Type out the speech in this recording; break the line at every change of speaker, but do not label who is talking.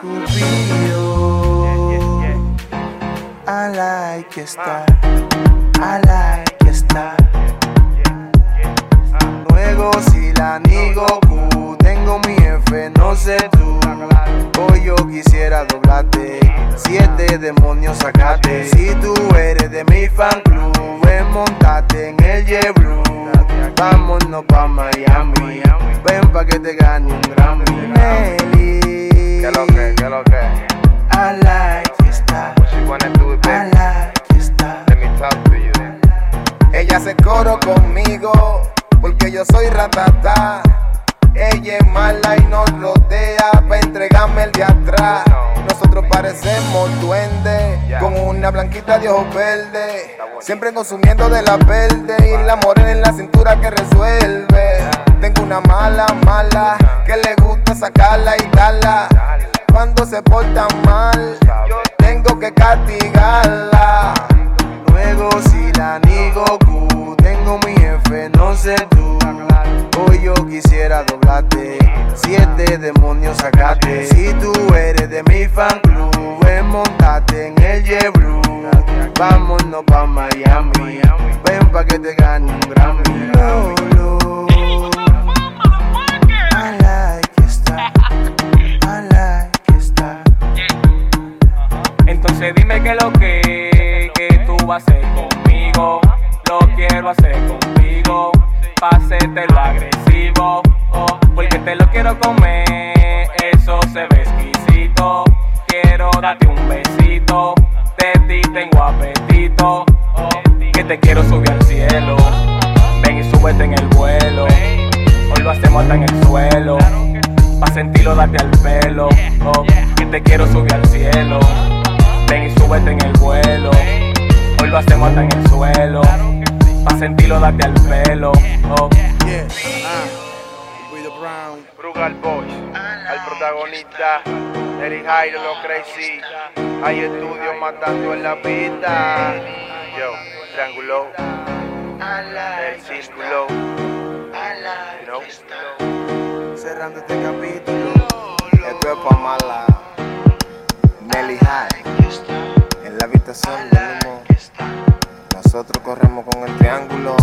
Cupido. I like estar. I like estar. Luego si la niego, tengo mi jefe, no sé tú. Hoy yo quisiera doblarte, siete demonios sacate. Si tú eres de mi fan club, ven montate en el J-Blue. Vámonos pa' Miami, ven pa' que te gane un Grammy.
Ella es mala y nos rodea para entregarme el de atrás. Nosotros parecemos duendes con una blanquita de ojos verdes. Siempre consumiendo de la verde y la morena en la cintura que resuelve. Tengo una mala, mala que le gusta sacarla y darla. Cuando se porta mal,
sacate. Si tú eres de mi fan club, ven montate en el J-Blue. Vámonos pa' Miami, ven pa' que te gane un Grammy. Lolo, I like estar, I like estar.
Entonces dime que lo que, que tú vas a hacer conmigo. Lo quiero hacer contigo. Pásete lo agresivo. oh, porque te lo quiero comer. Darte un besito. De ti tengo apetito. que te quiero subir al cielo. Ven y súbete en el vuelo. Hoy lo hacemos hasta en el suelo. Pa' sentirlo, date al pelo. oh, que te quiero subir al cielo. Ven y súbete en el vuelo. Hoy lo hacemos hasta en el suelo. Pa' sentirlo, date al pelo. oh.
Yeah, ah, Guido Brown.
Brugal Boys, al protagonista, Eric Jairo, lo crazy. Hay estudios matando en la pista. Yo, triángulo, el círculo. Know?
Cerrando este capítulo.
Esto es pa' mala. Nelly High. En la habitación. Nosotros corremos con el triángulo.